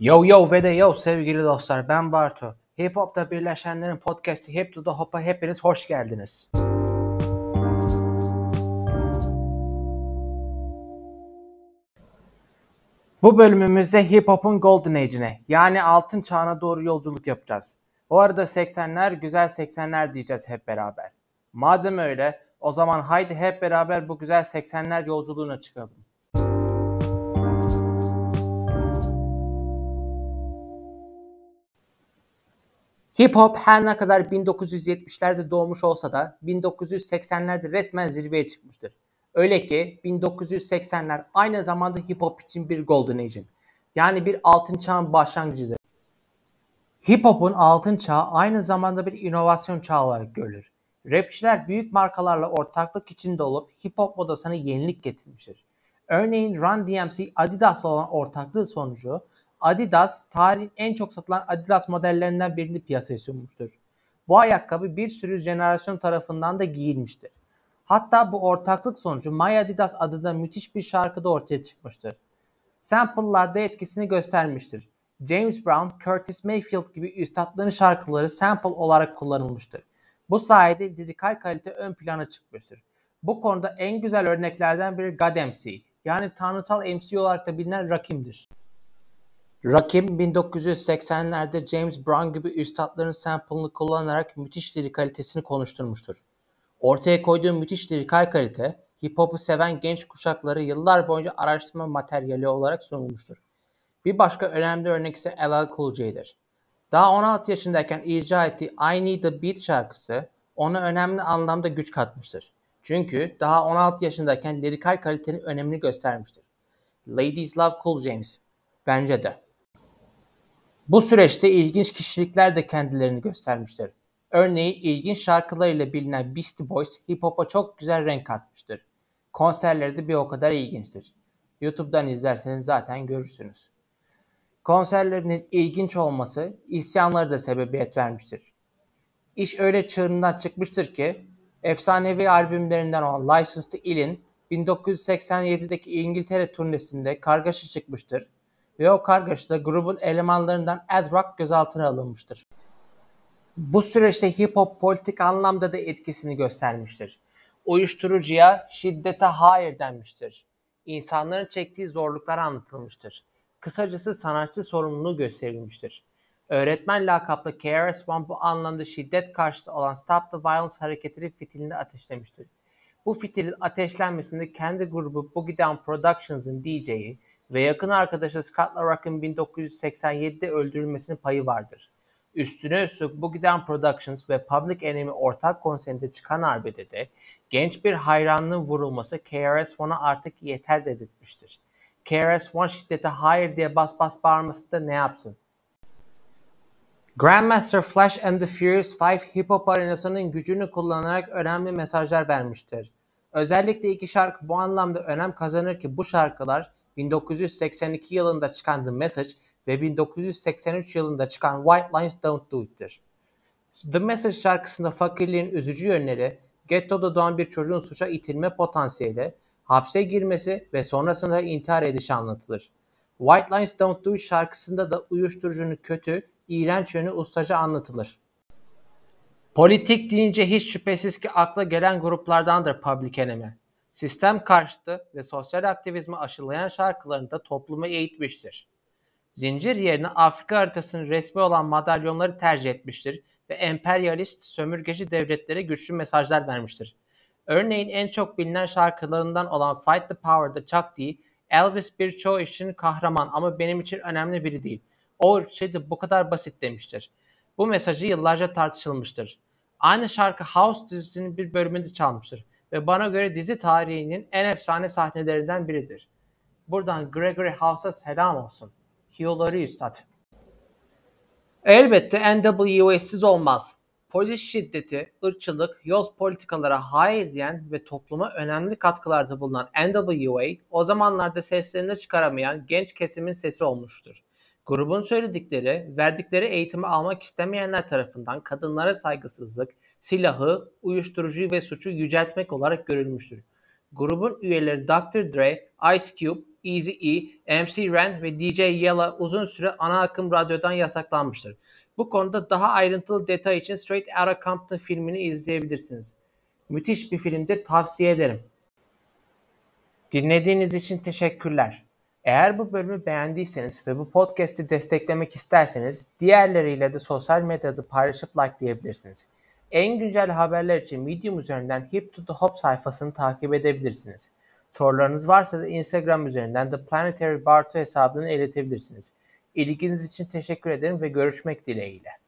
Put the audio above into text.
Yo yo ve de yo sevgili dostlar ben Bartu. Hip Hop'ta birleşenlerin podcast'i Hip to the Hop'a hepiniz hoş geldiniz. Bu bölümümüzde Hip Hop'un Golden Age'ine yani altın çağına doğru yolculuk yapacağız. Bu arada 80'ler güzel 80'ler diyeceğiz hep beraber. Madem öyle o zaman haydi hep beraber bu güzel 80'ler yolculuğuna çıkalım. Hip hop her ne kadar 1970'lerde doğmuş olsa da 1980'lerde resmen zirveye çıkmıştır. Öyle ki 1980'ler aynı zamanda hip hop için bir golden age'in yani bir altın çağın başlangıcıdır. Hip hop'un altın çağı aynı zamanda bir inovasyon çağı olarak görülür. Rapçiler büyük markalarla ortaklık içinde olup hip hop modasına yenilik getirmiştir. Örneğin Run DMC Adidas'la olan ortaklığı sonucu Adidas tarihin en çok satılan Adidas modellerinden birini piyasaya sunmuştur. Bu ayakkabı bir sürü jenerasyon tarafından da giyilmiştir. Hatta bu ortaklık sonucu My Adidas adında müthiş bir şarkı da ortaya çıkmıştır. Sample'larda etkisini göstermiştir. James Brown, Curtis Mayfield gibi üstadların şarkıları sample olarak kullanılmıştır. Bu sayede lirikal kalite ön plana çıkmıştır. Bu konuda en güzel örneklerden biri God MC, yani tanrısal MC olarak da bilinen Rakim'dir. Rakim 1980'lerde James Brown gibi üstadların sample'ını kullanarak müthiş lirik kalitesini konuşturmuştur. Ortaya koyduğu müthiş lirikal kalite, hip hop'u seven genç kuşakları yıllar boyunca araştırma materyali olarak sunulmuştur. Bir başka önemli örnek ise LL Cool J'dir. Daha 16 yaşındayken icra ettiği I Need a Beat şarkısı ona önemli anlamda güç katmıştır. Çünkü daha 16 yaşındayken lirikal kalitenin önemini göstermiştir. Ladies Love Cool James. Bence de. Bu süreçte ilginç kişilikler de kendilerini göstermiştir. Örneğin ilginç şarkılarıyla bilinen Beastie Boys hip hop'a çok güzel renk katmıştır. Konserleri de bir o kadar ilginçtir. YouTube'dan izlerseniz zaten görürsünüz. Konserlerinin ilginç olması isyanları da sebebiyet vermiştir. İş öyle çığırından çıkmıştır ki efsanevi albümlerinden olan License to Ill'in 1987'deki İngiltere turnesinde kargaşa çıkmıştır ve o kargaşada grubun elemanlarından Ed Rock gözaltına alınmıştır. Bu süreçte hip hop politik anlamda da etkisini göstermiştir. Uyuşturucuya, şiddete hayır denmiştir. İnsanların çektiği zorluklar anlatılmıştır. Kısacası sanatçı sorumluluğu gösterilmiştir. Öğretmen lakaplı KRS-One bu anlamda şiddet karşıtı olan Stop the Violence hareketini fitilini ateşlemiştir. Bu fitilin ateşlenmesinde kendi grubu Boogie Down Productions'ın DJ'i ve yakın arkadaşı Scott LaRock'ın 1987'de öldürülmesinin payı vardır. Üstüne üstlük bu giden Productions ve Public Enemy ortak konserinde çıkan arbedede genç bir hayranlığın vurulması KRS-One'a artık yeter dedirtmiştir. KRS-One şiddete hayır diye bas bas bağırması da ne yapsın? Grandmaster Flash and the Furious 5 hip hop arenasının gücünü kullanarak önemli mesajlar vermiştir. Özellikle iki şarkı bu anlamda önem kazanır ki bu şarkılar 1982 yılında çıkan The Message ve 1983 yılında çıkan White Lines Don't Do It'tir. The Message şarkısında fakirliğin üzücü yönleri, gettoda doğan bir çocuğun suça itilme potansiyeli, hapse girmesi ve sonrasında intihar edişi anlatılır. White Lines Don't Do It şarkısında da uyuşturucunun kötü, iğrenç yönü ustaca anlatılır. Politik deyince hiç şüphesiz ki akla gelen gruplardandır Public Enemy sistem karşıtı ve sosyal aktivizmi aşılayan şarkılarında toplumu eğitmiştir. Zincir yerine Afrika haritasının resmi olan madalyonları tercih etmiştir ve emperyalist, sömürgeci devletlere güçlü mesajlar vermiştir. Örneğin en çok bilinen şarkılarından olan Fight the Power'da Chuck D, Elvis birçoğu için kahraman ama benim için önemli biri değil. O şey de bu kadar basit demiştir. Bu mesajı yıllarca tartışılmıştır. Aynı şarkı House dizisinin bir bölümünde çalmıştır ve bana göre dizi tarihinin en efsane sahnelerinden biridir. Buradan Gregory House'a selam olsun. Hiyolari Üstad. Elbette NWA'siz olmaz. Polis şiddeti, ırkçılık, yoz politikalara hayır diyen ve topluma önemli katkılarda bulunan NWA o zamanlarda seslerini çıkaramayan genç kesimin sesi olmuştur. Grubun söyledikleri, verdikleri eğitimi almak istemeyenler tarafından kadınlara saygısızlık, silahı, uyuşturucuyu ve suçu yüceltmek olarak görülmüştür. Grubun üyeleri Dr. Dre, Ice Cube, Eazy-E, MC Ren ve DJ Yella uzun süre ana akım radyodan yasaklanmıştır. Bu konuda daha ayrıntılı detay için Straight Outta Compton filmini izleyebilirsiniz. Müthiş bir filmdir, tavsiye ederim. Dinlediğiniz için teşekkürler. Eğer bu bölümü beğendiyseniz ve bu podcast'i desteklemek isterseniz diğerleriyle de sosyal medyada paylaşıp likeleyebilirsiniz. En güncel haberler için Medium üzerinden Hip to the Hop sayfasını takip edebilirsiniz. Sorularınız varsa da Instagram üzerinden The Planetary Barto hesabını iletebilirsiniz. İlginiz için teşekkür ederim ve görüşmek dileğiyle.